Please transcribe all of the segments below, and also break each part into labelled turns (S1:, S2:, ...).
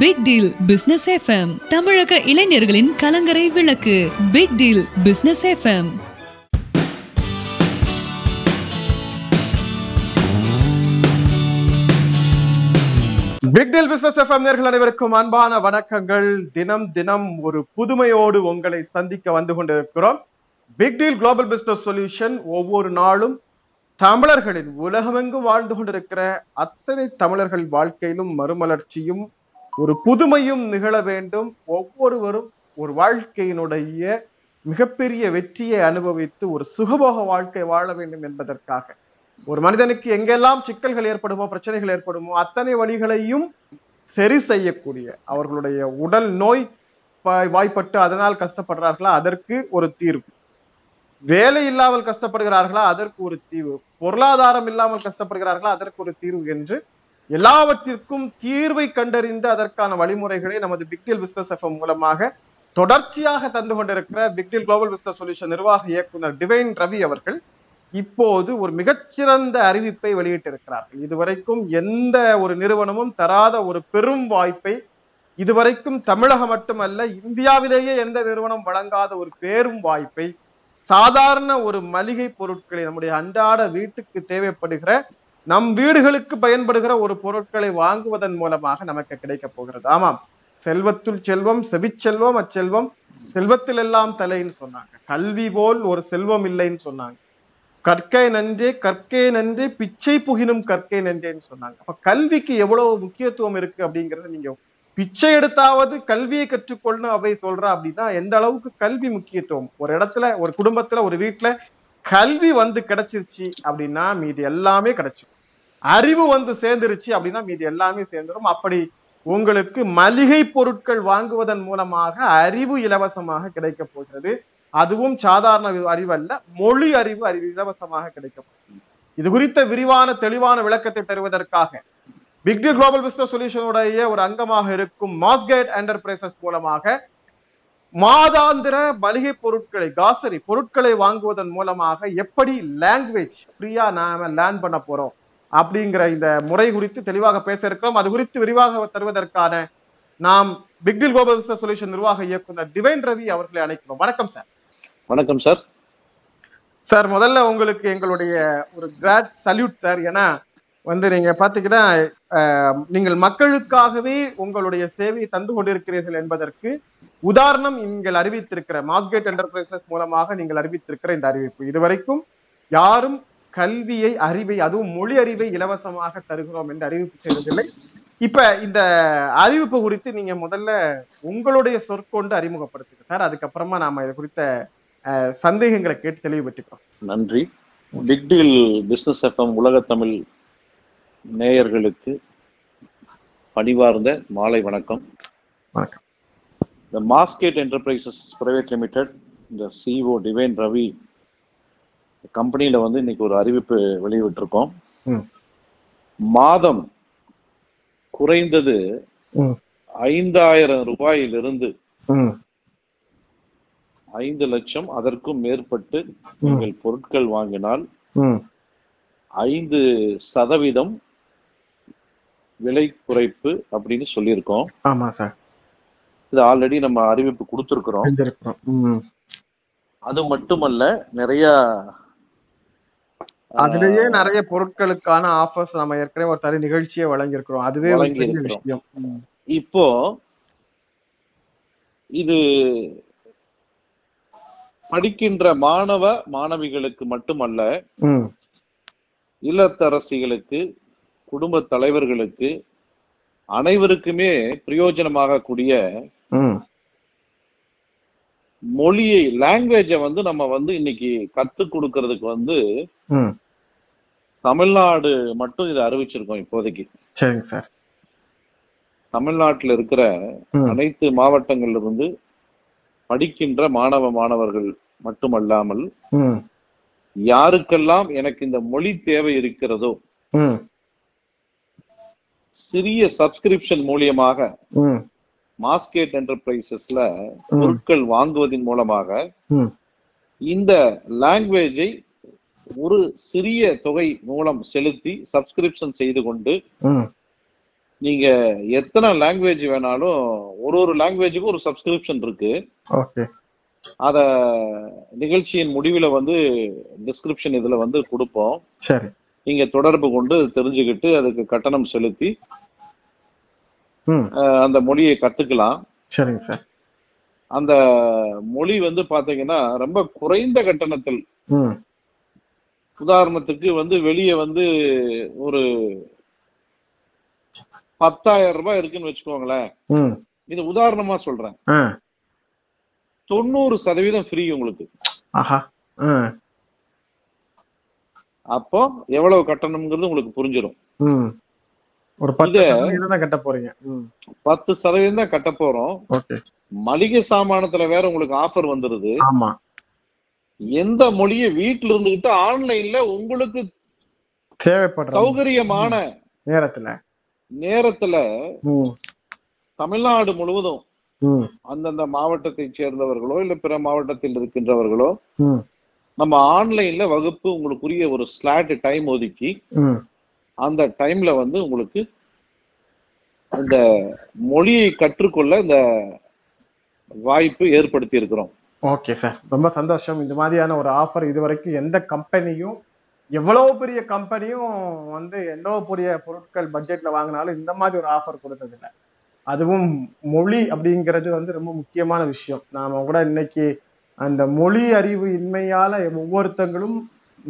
S1: big deal business FM தமிழக இளைஞர்களின் கலங்கரை விளக்கு big deal business FM big deal business FM நேர்கள் அனைவருக்கும் அன்பான வணக்கங்கள் தினம் தினம் ஒரு புதுமையோடு உங்களை சந்திக்க வந்து கொண்டிருக்கிறோம் big deal global business solution ஒவ்வொரு நாளும் தமிழர்களின் உலகமெங்கும் வாழ்ந்து கொண்டிருக்கிற அத்தனை தமிழர்கள் வாழ்க்கையிலும் மறுமலர்ச்சியும் ஒரு புதுமையும் நிகழ வேண்டும் ஒவ்வொருவரும் ஒரு வாழ்க்கையினுடைய மிகப்பெரிய வெற்றியை அனுபவித்து ஒரு சுகபோக வாழ்க்கை வாழ வேண்டும் என்பதற்காக ஒரு மனிதனுக்கு எங்கெல்லாம் சிக்கல்கள் ஏற்படுமோ பிரச்சனைகள் ஏற்படுமோ அத்தனை வழிகளையும் சரி செய்யக்கூடிய அவர்களுடைய உடல் நோய் வாய்ப்பட்டு அதனால் கஷ்டப்படுறார்களா அதற்கு ஒரு தீர்வு வேலை இல்லாமல் கஷ்டப்படுகிறார்களா அதற்கு ஒரு தீர்வு பொருளாதாரம் இல்லாமல் கஷ்டப்படுகிறார்களா அதற்கு ஒரு தீர்வு என்று எல்லாவற்றிற்கும் தீர்வை கண்டறிந்து அதற்கான வழிமுறைகளை நமது பிக்டில் பிசினஸ் எஃப்எம் மூலமாக தொடர்ச்சியாக தந்து கொண்டிருக்கிற பிக்டில் குளோபல் பிசினஸ் சொல்யூஷன் நிர்வாக இயக்குனர் டிவைன் ரவி அவர்கள் இப்போது ஒரு மிகச்சிறந்த அறிவிப்பை வெளியிட்டிருக்கிறார்கள் இதுவரைக்கும் எந்த ஒரு நிறுவனமும் தராத ஒரு பெரும் வாய்ப்பை இதுவரைக்கும் தமிழகம் மட்டுமல்ல இந்தியாவிலேயே எந்த நிறுவனம் வழங்காத ஒரு பெரும் வாய்ப்பை சாதாரண ஒரு மளிகை பொருட்களை நம்முடைய அன்றாட வீட்டுக்கு தேவைப்படுகிற நம் வீடுகளுக்கு பயன்படுகிற ஒரு பொருட்களை வாங்குவதன் மூலமாக நமக்கு கிடைக்க போகிறது ஆமாம் செல்வத்துள் செல்வம் செவிச்செல்வம் அச்செல்வம் செல்வத்தில் எல்லாம் தலைன்னு சொன்னாங்க கல்வி போல் ஒரு செல்வம் இல்லைன்னு சொன்னாங்க கற்கை நன்றே கற்கே நன்றே பிச்சை புகினும் கற்கை நன்றேன்னு சொன்னாங்க அப்ப கல்விக்கு எவ்வளவு முக்கியத்துவம் இருக்கு அப்படிங்கறத நீங்க பிச்சை எடுத்தாவது கல்வியை கற்றுக்கொள்ளணும் அவை சொல்றா அப்படின்னா எந்த அளவுக்கு கல்வி முக்கியத்துவம் ஒரு இடத்துல ஒரு குடும்பத்துல ஒரு வீட்டுல கல்வி வந்து கிடைச்சிருச்சு அப்படின்னா மீதி எல்லாமே கிடைச்சிடும் அறிவு வந்து சேர்ந்துருச்சு அப்படின்னா மீதி எல்லாமே சேர்ந்துடும் அப்படி உங்களுக்கு மளிகை பொருட்கள் வாங்குவதன் மூலமாக அறிவு இலவசமாக கிடைக்க போகிறது அதுவும் சாதாரண அறிவு அல்ல மொழி அறிவு அறிவு இலவசமாக கிடைக்க போகிறது இது குறித்த விரிவான தெளிவான விளக்கத்தை தருவதற்காக பிக்டி குளோபல் பிசினஸ் சொல்யூஷனுடைய ஒரு அங்கமாக இருக்கும் மாஸ்கேட் என்டர்பிரைசஸ் மூலமாக மாதாந்திர மளிகை பொருட்களை காசரி பொருட்களை வாங்குவதன் மூலமாக எப்படி லாங்குவேஜ் ஃப்ரீயா நாம லேர்ன் பண்ண போறோம் அப்படிங்கிற இந்த முறை குறித்து தெளிவாக பேச இருக்கிறோம் அது குறித்து விரிவாக தருவதற்கான நாம் பிக்டில் குளோபல் சொல்யூஷன் நிர்வாக இயக்குனர் டிவைன் ரவி அவர்களை அழைக்கிறோம் வணக்கம் சார்
S2: வணக்கம் சார்
S1: சார் முதல்ல உங்களுக்கு எங்களுடைய ஒரு கிராட் சல்யூட் சார் ஏன்னா வந்து நீங்க பாத்தீங்கன்னா நீங்கள் மக்களுக்காகவே உங்களுடைய சேவையை தந்து கொண்டிருக்கிறீர்கள் என்பதற்கு உதாரணம் நீங்கள் அறிவித்திருக்கிற மாஸ்கேட் என்டர்பிரைசஸ் மூலமாக நீங்கள் அறிவித்திருக்கிற இந்த அறிவிப்பு இதுவரைக்கும் யாரும் கல்வியை அறிவை அதுவும் மொழி அறிவை இலவசமாக தருகிறோம் என்று அறிவிப்பு செய்வதில்லை இப்ப இந்த அறிவிப்பு குறித்து நீங்க முதல்ல உங்களுடைய சொற்கொண்டு அறிமுகப்படுத்துங்க சார் அதுக்கப்புறமா நாம இது குறித்த சந்தேகங்களை கேட்டு தெளிவுபட்டுக்கிறோம்
S2: நன்றி பிக்டில் பிசினஸ் எஃப்எம் உலக தமிழ் நேயர்களுக்கு பணிவார்ந்த மாலை வணக்கம் வணக்கம் இந்த மாஸ்கேட் என்டர்பிரைசஸ் பிரைவேட் லிமிடெட் இந்த சிஓ டிவைன் ரவி கம்பெனியில் வந்து இன்னைக்கு ஒரு அறிவிப்பு வெளியிட்டிருக்கோம் மாதம் குறைந்தது ஐந்தாயிரம் ரூபாயிலிருந்து ஐந்து லட்சம் அதற்கும் மேற்பட்டு நீங்கள் பொருட்கள் வாங்கினால் ஐந்து சதவீதம் விலை குறைப்பு அப்படின்னு சொல்லியிருக்கோம் ஆமா சார் இது ஆல்ரெடி நம்ம அறிவிப்பு கொடுத்துருக்குறோம் அது மட்டுமல்ல
S1: நிறைய அதுலயே நிறைய பொருட்களுக்கான ஆஃபர்ஸ் நம்ம ஏற்கனவே ஒரு தனி
S2: நிகழ்ச்சியை வழங்கியிருக்கிறோம் அதுவே விஷயம் இப்போ இது படிக்கின்ற மாணவ மாணவிகளுக்கு மட்டுமல்ல இல்லத்தரசிகளுக்கு குடும்ப தலைவர்களுக்கு அனைவருக்குமே பிரயோஜனமாக கூடிய மொழியை லாங்குவேஜ வந்து நம்ம வந்து இன்னைக்கு கத்து கொடுக்கறதுக்கு வந்து தமிழ்நாடு மட்டும் இதை அறிவிச்சிருக்கோம் இப்போதைக்கு சரிங்க சார் தமிழ்நாட்டில் இருக்கிற அனைத்து மாவட்டங்கள்ல இருந்து படிக்கின்ற மாணவ மாணவர்கள் மட்டுமல்லாமல் யாருக்கெல்லாம் எனக்கு இந்த மொழி தேவை இருக்கிறதோ சிறிய சப்ஸ்கிரிப்ஷன் மூலியமாக மாஸ்கேட் என்டர்பிரைசஸ்ல பொருட்கள் வாங்குவதன் மூலமாக இந்த லாங்குவேஜை ஒரு சிறிய தொகை மூலம் செலுத்தி சப்ஸ்கிரிப்ஷன் செய்து கொண்டு நீங்க எத்தனை லாங்குவேஜ் வேணாலும் ஒரு ஒரு லாங்குவேஜுக்கும் ஒரு சப்ஸ்கிரிப்ஷன் இருக்கு அத நிகழ்ச்சியின் முடிவில் வந்து டிஸ்கிரிப்ஷன் இதுல வந்து கொடுப்போம் சரி நீங்க தொடர்பு கொண்டு தெரிஞ்சுக்கிட்டு அதுக்கு கட்டணம் செலுத்தி அந்த மொழியை கத்துக்கலாம் சரிங்க சார் அந்த மொழி வந்து பாத்தீங்கன்னா ரொம்ப குறைந்த கட்டணத்தில் உதாரணத்துக்கு வந்து வெளியே வந்து ஒரு பத்தாயிரம் ரூபாய் இருக்குன்னு வச்சுக்கோங்களேன் இது உதாரணமா சொல்றேன் தொண்ணூறு சதவீதம் ஃப்ரீ உங்களுக்கு அப்போ எவ்வளவு கட்டணம்ங்கிறது உங்களுக்கு
S1: புரிஞ்சிடும் ஒரு பத்து கட்ட போறீங்க பத்து சதவீதம் தான் கட்ட போறோம்
S2: மளிகை சாமானத்துல வேற உங்களுக்கு ஆஃபர் வந்துருது எந்த மொழியை வீட்டுல இருந்துகிட்டு ஆன்லைன்ல உங்களுக்கு
S1: தேவைப்படுற
S2: சௌகரியமான நேரத்துல
S1: நேரத்துல
S2: தமிழ்நாடு முழுவதும் அந்தந்த மாவட்டத்தை சேர்ந்தவர்களோ இல்ல பிற மாவட்டத்தில் இருக்கின்றவர்களோ நம்ம ஆன்லைன்ல வகுப்பு உங்களுக்குரிய ஒரு ஸ்லாட் டைம் ஒதுக்கி அந்த டைம்ல வந்து உங்களுக்கு இந்த மொழியை கற்றுக்கொள்ள இந்த வாய்ப்பு
S1: ஏற்படுத்தி இருக்கிறோம் ஓகே சார் ரொம்ப சந்தோஷம் இந்த மாதிரியான ஒரு ஆஃபர் இது வரைக்கும் எந்த கம்பெனியும் எவ்வளவு பெரிய கம்பெனியும் வந்து எவ்வளவு பெரிய பொருட்கள் பட்ஜெட்ல வாங்கினாலும் இந்த மாதிரி ஒரு ஆஃபர் இல்லை அதுவும் மொழி அப்படிங்கிறது வந்து ரொம்ப முக்கியமான விஷயம் நாம கூட இன்னைக்கு அந்த மொழி அறிவு இன்மையால ஒவ்வொருத்தங்களும்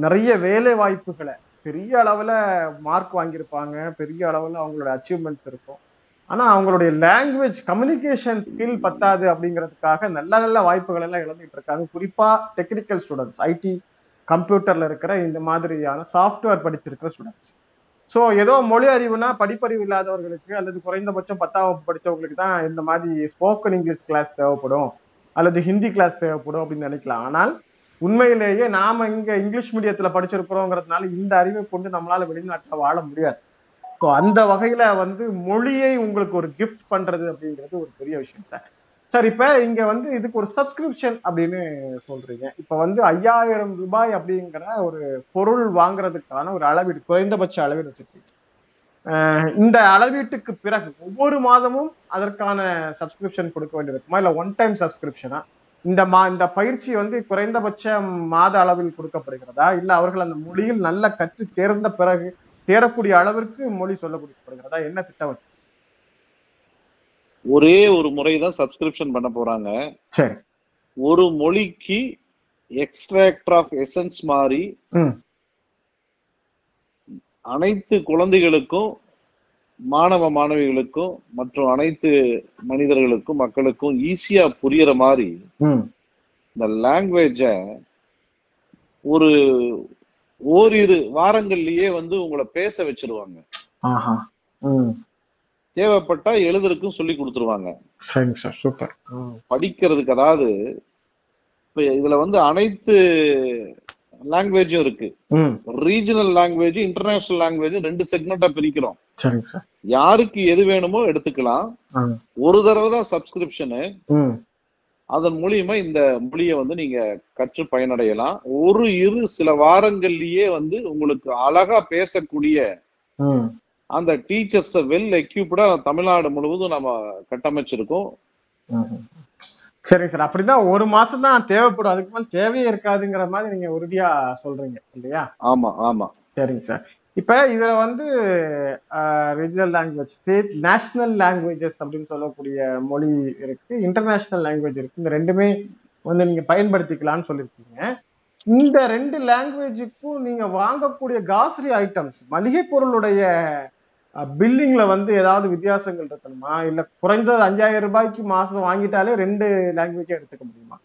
S1: நிறைய வேலை வாய்ப்புகளை பெரிய அளவுல மார்க் வாங்கியிருப்பாங்க பெரிய அளவுல அவங்களோட அச்சீவ்மெண்ட்ஸ் இருக்கும் ஆனா அவங்களுடைய லாங்குவேஜ் கம்யூனிகேஷன் ஸ்கில் பத்தாது அப்படிங்கிறதுக்காக நல்ல நல்ல வாய்ப்புகள் எல்லாம் இழந்துட்டு இருக்காங்க குறிப்பா டெக்னிக்கல் ஸ்டூடெண்ட்ஸ் ஐடி கம்ப்யூட்டர்ல இருக்கிற இந்த மாதிரியான சாஃப்ட்வேர் படிச்சிருக்கிற ஸ்டூடெண்ட்ஸ் ஸோ ஏதோ மொழி அறிவுனா படிப்பறிவு இல்லாதவர்களுக்கு அல்லது குறைந்தபட்சம் பத்தாம் படித்தவங்களுக்கு தான் இந்த மாதிரி ஸ்போக்கன் இங்கிலீஷ் கிளாஸ் தேவைப்படும் அல்லது ஹிந்தி கிளாஸ் தேவைப்படும் அப்படின்னு நினைக்கலாம் ஆனால் உண்மையிலேயே நாம இங்க இங்கிலீஷ் மீடியத்துல படிச்சிருக்கிறோங்கிறதுனால இந்த அறிவை கொண்டு நம்மளால வெளிநாட்டில் வாழ முடியாது ஸோ அந்த வகையில வந்து மொழியை உங்களுக்கு ஒரு கிஃப்ட் பண்றது அப்படிங்கிறது ஒரு பெரிய விஷயம் தான் சார் இப்ப இங்க வந்து இதுக்கு ஒரு சப்ஸ்கிரிப்ஷன் அப்படின்னு சொல்றீங்க இப்ப வந்து ஐயாயிரம் ரூபாய் அப்படிங்கிற ஒரு பொருள் வாங்குறதுக்கான ஒரு அளவீடு குறைந்தபட்ச அளவீடு வச்சிருக்கீங்க இந்த அளவீட்டுக்கு பிறகு ஒவ்வொரு மாதமும் அதற்கான சப்ஸ்கிரிப்ஷன் கொடுக்க வேண்டியிருக்குமா இல்லை ஒன் டைம் சப்ஸ்கிரிப்ஷனா இந்த மா இந்த பயிற்சி வந்து குறைந்தபட்ச மாத அளவில் கொடுக்கப்படுகிறதா இல்லை அவர்கள் அந்த மொழியில் நல்ல கற்று தேர்ந்த பிறகு தேரக்கூடிய அளவிற்கு மொழி சொல்ல கொடுக்கப்படுகிறதா என்ன திட்டம்
S2: ஒரே ஒரு முறை தான் சப்ஸ்கிரிப்ஷன் பண்ண போறாங்க சரி ஒரு மொழிக்கு எக்ஸ்ட்ராக்ட் ஆஃப் எசன்ஸ் மாதிரி அனைத்து குழந்தைகளுக்கும் மாணவ மாணவிகளுக்கும் மற்றும் அனைத்து மனிதர்களுக்கும் மக்களுக்கும் ஈஸியா புரியற மாதிரி இந்த லாங்குவேஜ ஒரு ஓரிரு வாரங்கள்லயே வந்து உங்களை பேச வச்சிருவாங்க தேவைப்பட்டா எழுதுறதுக்கும் சொல்லி கொடுத்துருவாங்க படிக்கிறதுக்கு அதாவது இப்ப இதுல வந்து அனைத்து லாங்குவேஜும் இருக்கு ரீஜனல் லாங்குவேஜ் இன்டர்நேஷனல் லாங்குவேஜ் ரெண்டு செக்மெண்டா பிரிக்கிறோம் யாருக்கு எது வேணுமோ எடுத்துக்கலாம் ஒரு தடவை தான் சப்ஸ்கிரிப்ஷனு அதன் மூலியமா இந்த மொழிய வந்து நீங்க கற்று பயனடையலாம் ஒரு இரு சில வாரங்கள்லயே வந்து உங்களுக்கு அழகா பேசக்கூடிய அந்த டீச்சர்ஸ் வெல் எக்யூப்டா தமிழ்நாடு முழுவதும் நம்ம கட்டமைச்சிருக்கோம்
S1: சரிங்க சார் அப்படிதான் ஒரு மாசம் தான் தேவைப்படும் அதுக்கு மேல தேவையே இருக்காதுங்கிற மாதிரி நீங்க உறுதியா சொல்றீங்க இல்லையா
S2: ஆமா ஆமா
S1: சரிங்க சார் இப்ப இதுல வந்து regional language state national languages அப்படின்னு சொல்லக்கூடிய மொழி இருக்கு இன்டர்நேஷனல் லாங்குவேஜ் இருக்கு இந்த ரெண்டுமே வந்து நீங்க பயன்படுத்திக்கலாம்னு சொல்லியிருக்கீங்க இந்த ரெண்டு லாங்குவேஜுக்கும் நீங்க வாங்கக்கூடிய காசரி ஐட்டம்ஸ் மளிகை பொருளுடைய பில்லிங்ல வந்து ஏதாவது வித்தியாசங்கள் இருக்கணுமா இல்ல குறைந்தது
S2: அஞ்சாயிரம் ரூபாய்க்கு மாசம் வாங்கிட்டாலே ரெண்டு லாங்குவேஜ் எடுத்துக்க முடியுமா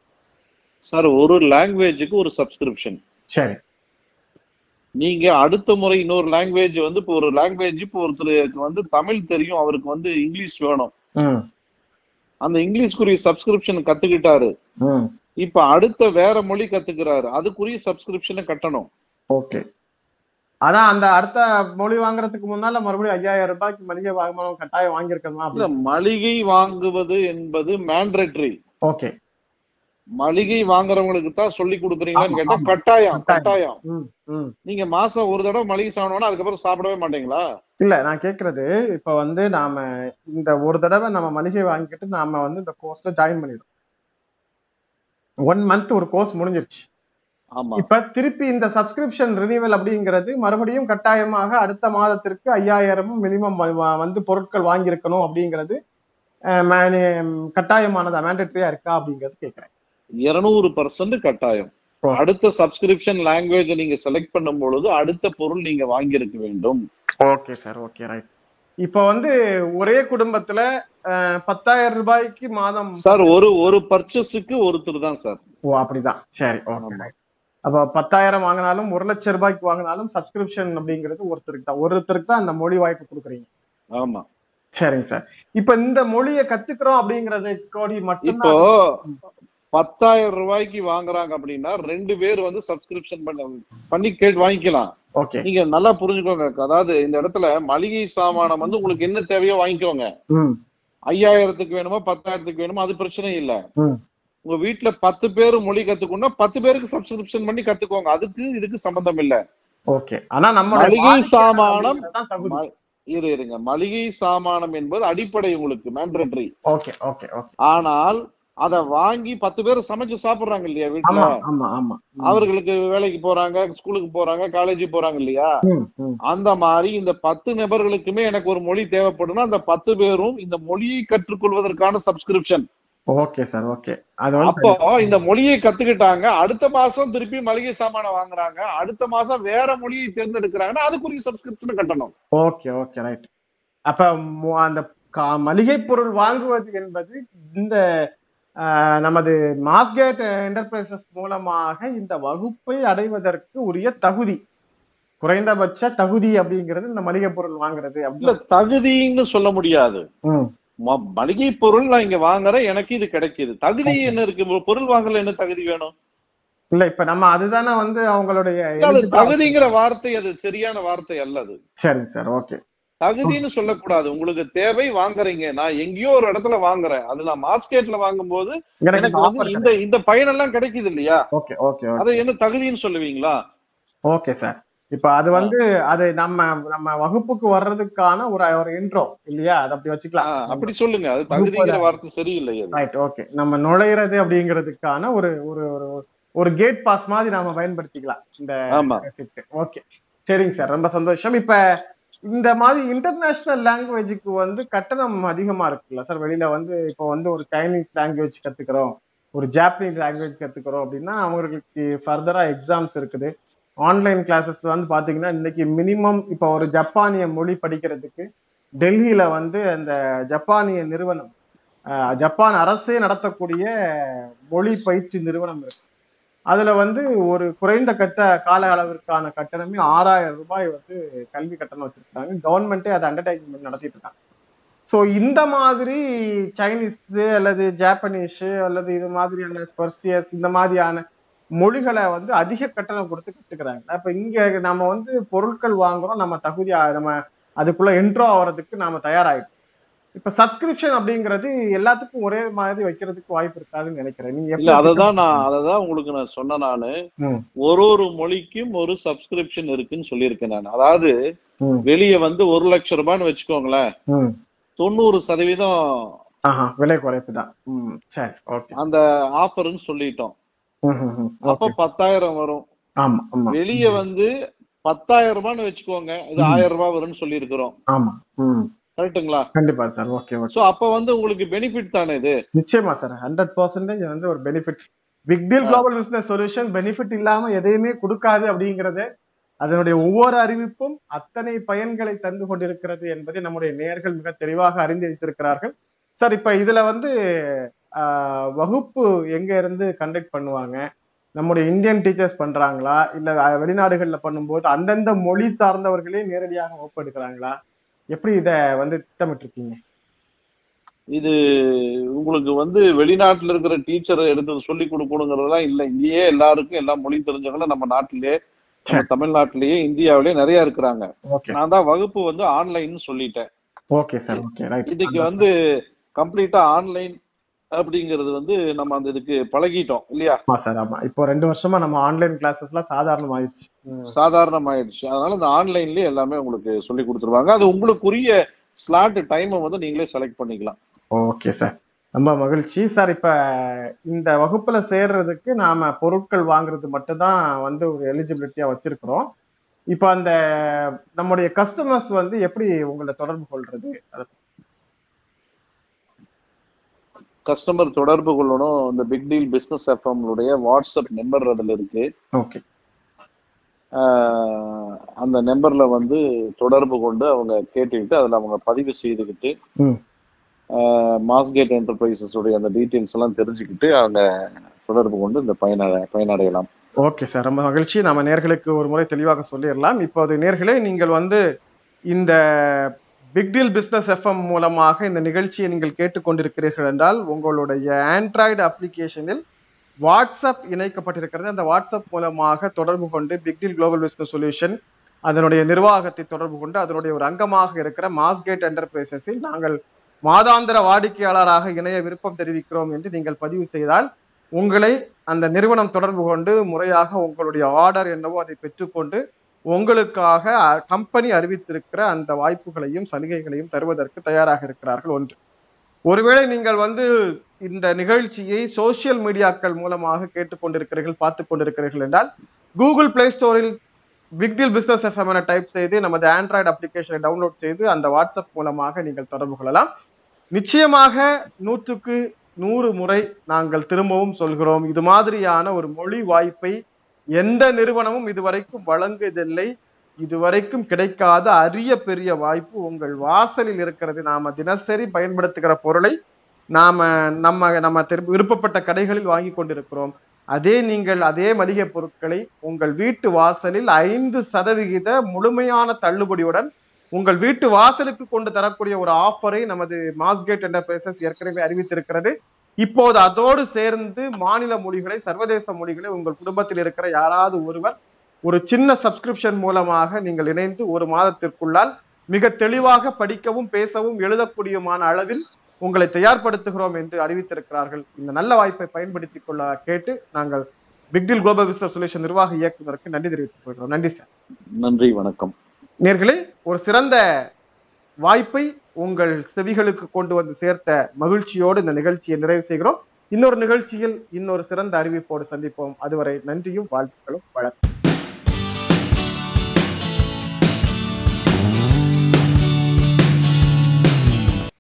S2: சார் ஒரு லாங்குவேஜுக்கு ஒரு சப்ஸ்கிரிப்ஷன் சரி நீங்க அடுத்த முறை இன்னொரு லாங்குவேஜ் வந்து இப்போ ஒரு லாங்குவேஜ் இப்போ ஒருத்தருக்கு வந்து தமிழ் தெரியும் அவருக்கு வந்து இங்கிலீஷ் வேணும் அந்த இங்கிலீஷ்க்குரிய சப்ஸ்கிரிப்ஷன் கத்துக்கிட்டாரு இப்ப அடுத்த வேற மொழி கத்துக்கிறாரு அதுக்குரிய சப்ஸ்கிரிப்ஷனை கட்டணும் ஓகே
S1: ஆனா அந்த அடுத்த மொழி வாங்குறதுக்கு முன்னால மறுபடியும் ஐயாயிரம் ரூபாய்க்கு மளிகை வாங்கணும் கட்டாயம் வாங்கியிருக்கணும் இல்ல மளிகை வாங்குவது என்பது மேண்டரேட்டரி ஓகே
S2: மளிகை வாங்குறவங்களுக்கு தான் சொல்லி கொடுக்குறீங்களான்னு கேட்டா கட்டாயம் கட்டாயம் நீங்க மாசம் ஒரு தடவை மளிகை சாப்பிடணும் அதுக்கப்புறம் சாப்பிடவே மாட்டீங்களா
S1: இல்ல நான் கேக்குறது இப்ப வந்து நாம இந்த ஒரு தடவை நம்ம மளிகை வாங்கிட்டு நாம வந்து இந்த கோர்ஸ்ல ஜாயின் பண்ணிடும் ஒன் மந்த் ஒரு கோர்ஸ் முடிஞ்சிருச்சு இப்ப திருப்பி இந்த சப்ஸ்கிரிப்ஷன் ரினியூவல் அப்படிங்கிறது மறுபடியும் கட்டாயமாக அடுத்த மாதத்திற்கு ஐயாயிரமும் மினிமம் வந்து பொருட்கள் வாங்கியிருக்கணும் அப்படிங்கிறது கட்டாயமானதா மேண்டட்ரியா
S2: இருக்கா அப்படிங்கிறது கேட்கிறேன் இருநூறு பர்சன்ட் கட்டாயம் அடுத்த சப்ஸ்கிரிப்ஷன் லாங்குவேஜ் நீங்க செலக்ட் பண்ணும்
S1: பொழுது அடுத்த பொருள் நீங்க வாங்கியிருக்க வேண்டும் ஓகே சார் ஓகே ரைட் இப்ப வந்து ஒரே குடும்பத்துல பத்தாயிரம் ரூபாய்க்கு
S2: மாதம் சார் ஒரு ஒரு பர்ச்சேஸுக்கு ஒருத்தர்
S1: தான் சார் ஓ அப்படிதான் சரி ஓகே அப்ப பத்தாயிரம் வாங்கினாலும் ஒரு லட்சம் ரூபாய்க்கு வாங்கினாலும் சப்ஸ்கிரிப்ஷன் அப்படிங்கிறது ஒருத்தருக்கு தான்
S2: ஒருத்தருக்கு தான் அந்த மொழி வாய்ப்பு கொடுக்குறீங்க ஆமா சரிங்க சார் இப்ப இந்த மொழியை கத்துக்கிறோம் அப்படிங்கறது கோடி மட்டும் இப்போ பத்தாயிரம் ரூபாய்க்கு வாங்குறாங்க அப்படின்னா ரெண்டு பேர் வந்து சப்ஸ்கிரிப்ஷன் பண்ண பண்ணி கேட்டு வாங்கிக்கலாம் ஓகே நீங்க நல்லா புரிஞ்சுக்கோங்க அதாவது இந்த இடத்துல மளிகை சாமானம் வந்து உங்களுக்கு என்ன தேவையோ வாங்கிக்கோங்க ஐயாயிரத்துக்கு வேணுமோ பத்தாயிரத்துக்கு வேணுமோ அது பிரச்சனை இல்ல உங்க வீட்டுல பத்து பேர் மொழி கத்துக்கணும் பத்து பேருக்கு சப்ஸ்கிரிப்ஷன் பண்ணி கத்துக்கோங்க அதுக்கு இதுக்கு சம்பந்தம் இல்ல ஓகே ஆனா நம்ம மளிகை சாமானம் இரு இருங்க மளிகை
S1: சாமானம் என்பது அடிப்படை உங்களுக்கு மேண்டரட்டரி ஓகே ஓகே ஆனால் அத வாங்கி பத்து பேர்
S2: சமைச்சு சாப்பிடுறாங்க இல்லையா வீட்டுல அவர்களுக்கு வேலைக்கு போறாங்க ஸ்கூலுக்கு போறாங்க காலேஜ் போறாங்க இல்லையா அந்த மாதிரி இந்த பத்து நபர்களுக்குமே எனக்கு ஒரு மொழி தேவைப்படும் அந்த பத்து பேரும் இந்த மொழியை கற்றுக்கொள்வதற்கான சப்ஸ்கிரிப்ஷன்
S1: ஓகே சார் ஓகே
S2: அது அப்போ இந்த மொழியை கத்துக்கிட்டாங்க அடுத்த மாசம் திருப்பி மளிகை சாமான வாங்குறாங்க அடுத்த மாசம் வேற மொழியை தேர்ந்தெடுக்கிறாங்கன்னா அதுக்குரிய சப்ஸ்கிரிப்ஷன் கட்டணும் ஓகே ஓகே ரைட் அப்ப அந்த
S1: மளிகை பொருள் வாங்குவது என்பது இந்த நமது மாஸ்கேட் என்டர்பிரைசஸ் மூலமாக இந்த வகுப்பை அடைவதற்கு உரிய தகுதி குறைந்தபட்ச தகுதி அப்படிங்கிறது இந்த மளிகை பொருள் வாங்குறது
S2: தகுதின்னு சொல்ல முடியாது மளிகை பொருள் நான் இங்க வாங்குறேன் எனக்கு இது கிடைக்குது தகுதி என்ன இருக்கு பொருள் வாங்கல என்ன தகுதி வேணும் இல்ல இப்ப நம்ம அதுதானே வந்து அவங்களுடைய தகுதிங்கிற வார்த்தை அது சரியான வார்த்தை அல்ல அது சரிங்க சார் ஓகே தகுதின்னு சொல்லக்கூடாது உங்களுக்கு தேவை வாங்குறீங்க நான் எங்கேயோ ஒரு இடத்துல வாங்குறேன் அது நான்
S1: மார்க்கெட்ல வாங்கும் போது எனக்கு இந்த இந்த பயனெல்லாம் கிடைக்குது இல்லையா ஓகே ஓகே அதை என்ன தகுதின்னு சொல்லுவீங்களா ஓகே சார் இப்ப அது வந்து அது நம்ம நம்ம வகுப்புக்கு வர்றதுக்கான ஒரு ஒரு இன்ட்ரோ இல்லையா அது அப்படி வச்சுக்கலாம் அப்படி சொல்லுங்க அது தகுதிங்கிற வார்த்தை சரியில்லை ரைட் ஓகே நம்ம நுழையிறது அப்படிங்கிறதுக்கான ஒரு ஒரு ஒரு கேட் பாஸ் மாதிரி நாம பயன்படுத்திக்கலாம் இந்த ஓகே சரிங்க சார் ரொம்ப சந்தோஷம் இப்ப இந்த மாதிரி இன்டர்நேஷனல் லாங்குவேஜுக்கு வந்து கட்டணம் அதிகமா இருக்குல்ல சார் வெளியில வந்து இப்போ வந்து ஒரு சைனீஸ் லாங்குவேஜ் கத்துக்கிறோம் ஒரு ஜாப்பனீஸ் லாங்குவேஜ் கத்துக்கிறோம் அப்படின்னா அவங்களுக்கு ஃபர்தரா எக்ஸாம்ஸ் இருக்குது ஆன்லைன் கிளாஸஸ் வந்து பார்த்தீங்கன்னா இன்னைக்கு மினிமம் இப்போ ஒரு ஜப்பானிய மொழி படிக்கிறதுக்கு டெல்லியில் வந்து அந்த ஜப்பானிய நிறுவனம் ஜப்பான் அரசே நடத்தக்கூடிய மொழி பயிற்சி நிறுவனம் இருக்கு அதுல வந்து ஒரு குறைந்த கட்ட கால அளவிற்கான கட்டணமே ஆறாயிரம் ரூபாய் வந்து கல்வி கட்டணம் வச்சிருக்காங்க கவர்மெண்ட்டே அதை பண்ணி நடத்திட்டு இருக்காங்க ஸோ இந்த மாதிரி சைனீஸு அல்லது ஜாப்பனீஷு அல்லது இது மாதிரியான ஸ்பர்சியஸ் இந்த மாதிரியான மொழிகளை வந்து அதிக கட்டணம் கொடுத்து கத்துக்கிறாங்க அப்ப இங்க நம்ம வந்து பொருட்கள் வாங்குறோம் நம்ம தகுதி நம்ம அதுக்குள்ள என்ட்ரோ ஆகிறதுக்கு நாம தயாராகிட்டோம் இப்ப சப்ஸ்கிரிப்ஷன் அப்படிங்கிறது எல்லாத்துக்கும் ஒரே மாதிரி வைக்கிறதுக்கு வாய்ப்பு இருக்காதுன்னு
S2: நினைக்கிறேன் நீங்க அததான் நான் அததான் உங்களுக்கு நான் சொன்னேன் நானு ஒரு ஒரு மொழிக்கும் ஒரு சப்ஸ்கிரிப்ஷன் இருக்குன்னு சொல்லியிருக்கேன் நான் அதாவது வெளிய வந்து ஒரு லட்சம் ரூபான்னு வச்சுக்கோங்களேன் தொண்ணூறு சதவீதம்
S1: விலை குறைப்பு தான் சரி
S2: அந்த ஆஃபர்னு சொல்லிட்டோம் அப்ப பத்தாயிரம் வரும் வெளிய வந்து பத்தாயிரம் ரூபான்னு வச்சுக்கோங்க இது ஆயிரம் ரூபாய் வரும்னு சொல்லி இருக்கிறோம் கரெக்ட்டுங்களா கண்டிப்பா சார் ஓகே சோ அப்ப வந்து
S1: உங்களுக்கு பெனிஃபிட் தானே இது நிச்சயமா சார் ஹண்ட்ரட் பர்சன்டேஜ் வந்து ஒரு benefit big deal global business solution benefit இல்லாம எதையுமே கொடுக்காது அப்படிங்கறது அதனுடைய ஒவ்வொரு அறிவிப்பும் அத்தனை பயன்களை தந்து கொண்டிருக்கிறது என்பதை நம்முடைய நேர்கள் மிக தெளிவாக அறிந்து வைத்திருக்கிறார்கள் சார் இப்ப இதுல வந்து வகுப்பு எங்க இருந்து கண்டக்ட் பண்ணுவாங்க நம்முடைய இந்தியன் டீச்சர்ஸ் பண்றாங்களா இல்ல வெளிநாடுகள்ல பண்ணும்போது அந்தந்த மொழி சார்ந்தவர்களே நேரடியாக வகுப்பு எடுக்கிறாங்களா எப்படி இத வந்து திட்டமிட்டு இருக்கீங்க இது உங்களுக்கு
S2: வந்து வெளிநாட்டுல இருக்கிற டீச்சர் எடுத்து சொல்லி கொடுக்கணுங்கிறதெல்லாம் இல்ல இங்கேயே எல்லாருக்கும் எல்லா மொழியும் தெரிஞ்சவங்களும் நம்ம நாட்டிலேயே தமிழ்நாட்டிலேயே இந்தியாவிலேயே நிறைய இருக்கிறாங்க நான் தான் வகுப்பு வந்து ஆன்லைன் சொல்லிட்டேன் ஓகே சார் ஓகே ரைட் இன்னைக்கு வந்து கம்ப்ளீட்டா ஆன்லைன் அப்படிங்கிறது வந்து நம்ம அந்த இதுக்கு பழகிட்டோம் இல்லையா ஆமா சார் ஆமா இப்போ ரெண்டு வருஷமா நம்ம ஆன்லைன் கிளாஸஸ் எல்லாம் சாதாரணம் ஆயிடுச்சு சாதாரணம் ஆயிடுச்சு அதனால இந்த ஆன்லைன்லயே எல்லாமே உங்களுக்கு சொல்லி கொடுத்துருவாங்க அது உங்களுக்குரிய ஸ்லாட் டைமை வந்து நீங்களே செலக்ட் பண்ணிக்கலாம் ஓகே சார் ரொம்ப மகிழ்ச்சி
S1: சார் இப்ப இந்த வகுப்புல சேர்றதுக்கு நாம பொருட்கள் வாங்குறது மட்டும்தான் வந்து ஒரு எலிஜிபிலிட்டியா வச்சிருக்கிறோம் இப்போ அந்த நம்முடைய கஸ்டமர்ஸ் வந்து எப்படி உங்களை தொடர்பு கொள்றது அதை
S2: கஸ்டமர் தொடர்பு கொள்ளணும் இந்த பிக் டீல் பிஸ்னஸ் எஃப்எம்னுடைய வாட்ஸ்அப் நம்பர் அதில் இருக்கு ஓகே அந்த நம்பர்ல வந்து தொடர்பு கொண்டு அவங்க கேட்டுக்கிட்டு அதில் அவங்க பதிவு செய்துக்கிட்டு மாஸ்கேட் என்டர்பிரைசஸ் உடைய அந்த டீட்டெயில்ஸ் எல்லாம் தெரிஞ்சுக்கிட்டு அவங்க தொடர்பு கொண்டு இந்த பயனடை பயனடையலாம் ஓகே சார் ரொம்ப மகிழ்ச்சி
S1: நம்ம நேர்களுக்கு ஒரு முறை தெளிவாக சொல்லிடலாம் இப்போது நேர்களே நீங்கள் வந்து இந்த பிக்டீல் பிஸ்னஸ் எஃப்எம் மூலமாக இந்த நிகழ்ச்சியை நீங்கள் கேட்டுக்கொண்டிருக்கிறீர்கள் என்றால் உங்களுடைய ஆண்ட்ராய்டு அப்ளிகேஷனில் வாட்ஸ்அப் இணைக்கப்பட்டிருக்கிறது அந்த வாட்ஸ்அப் மூலமாக தொடர்பு கொண்டு பிக்டீல் குளோபல் பிஸ்னஸ் சொல்யூஷன் அதனுடைய நிர்வாகத்தை தொடர்பு கொண்டு அதனுடைய ஒரு அங்கமாக இருக்கிற மாஸ்கேட் என்டர்பிரைசஸில் நாங்கள் மாதாந்திர வாடிக்கையாளராக இணைய விருப்பம் தெரிவிக்கிறோம் என்று நீங்கள் பதிவு செய்தால் உங்களை அந்த நிறுவனம் தொடர்பு கொண்டு முறையாக உங்களுடைய ஆர்டர் என்னவோ அதை பெற்றுக்கொண்டு உங்களுக்காக கம்பெனி அறிவித்திருக்கிற அந்த வாய்ப்புகளையும் சலுகைகளையும் தருவதற்கு தயாராக இருக்கிறார்கள் ஒன்று ஒருவேளை நீங்கள் வந்து இந்த நிகழ்ச்சியை சோசியல் மீடியாக்கள் மூலமாக கேட்டுக்கொண்டிருக்கிறீர்கள் பார்த்து கொண்டிருக்கிறீர்கள் என்றால் கூகுள் பிளே ஸ்டோரில் பிக்டில் பிசினஸ் எஃப்எம் என டைப் செய்து நமது ஆண்ட்ராய்டு அப்ளிகேஷனை டவுன்லோட் செய்து அந்த வாட்ஸ்அப் மூலமாக நீங்கள் தொடர்பு கொள்ளலாம் நிச்சயமாக நூற்றுக்கு நூறு முறை நாங்கள் திரும்பவும் சொல்கிறோம் இது மாதிரியான ஒரு மொழி வாய்ப்பை எந்த நிறுவனமும் இதுவரைக்கும் வழங்குவதில்லை இதுவரைக்கும் கிடைக்காத அரிய பெரிய வாய்ப்பு உங்கள் வாசலில் இருக்கிறது நாம தினசரி பயன்படுத்துகிற பொருளை நாம நம்ம நம்ம விருப்பப்பட்ட கடைகளில் வாங்கி கொண்டிருக்கிறோம் அதே நீங்கள் அதே மளிகை பொருட்களை உங்கள் வீட்டு வாசலில் ஐந்து சதவிகித முழுமையான தள்ளுபடியுடன் உங்கள் வீட்டு வாசலுக்கு கொண்டு தரக்கூடிய ஒரு ஆஃபரை நமது மாஸ்கேட் என்டர்பிரைசஸ் ஏற்கனவே அறிவித்திருக்கிறது இப்போது அதோடு சேர்ந்து மாநில மொழிகளை சர்வதேச மொழிகளை உங்கள் குடும்பத்தில் இருக்கிற யாராவது ஒருவர் ஒரு சின்ன சப்ஸ்கிரிப்ஷன் மூலமாக நீங்கள் இணைந்து ஒரு மாதத்திற்குள்ளால் மிக தெளிவாக படிக்கவும் பேசவும் எழுதக்கூடியமான அளவில் உங்களை தயார்படுத்துகிறோம் என்று அறிவித்திருக்கிறார்கள் இந்த நல்ல வாய்ப்பை பயன்படுத்திக் கொள்ள கேட்டு நாங்கள் பிக்டில் குளோபல் பிசினஸ் சொல்யூஷன் நிர்வாக இயக்குநருக்கு நன்றி தெரிவித்துக் கொள்கிறோம் நன்றி சார்
S2: நன்றி வணக்கம்
S1: நேர்களே ஒரு சிறந்த வாய்ப்பை உங்கள் செவிகளுக்கு கொண்டு வந்து சேர்த்த மகிழ்ச்சியோடு இந்த நிகழ்ச்சியை நிறைவு செய்கிறோம் இன்னொரு நிகழ்ச்சியில் இன்னொரு சிறந்த அறிவிப்போடு சந்திப்போம் அதுவரை நன்றியும் வாழ்த்துக்களும் வளர்க்கும்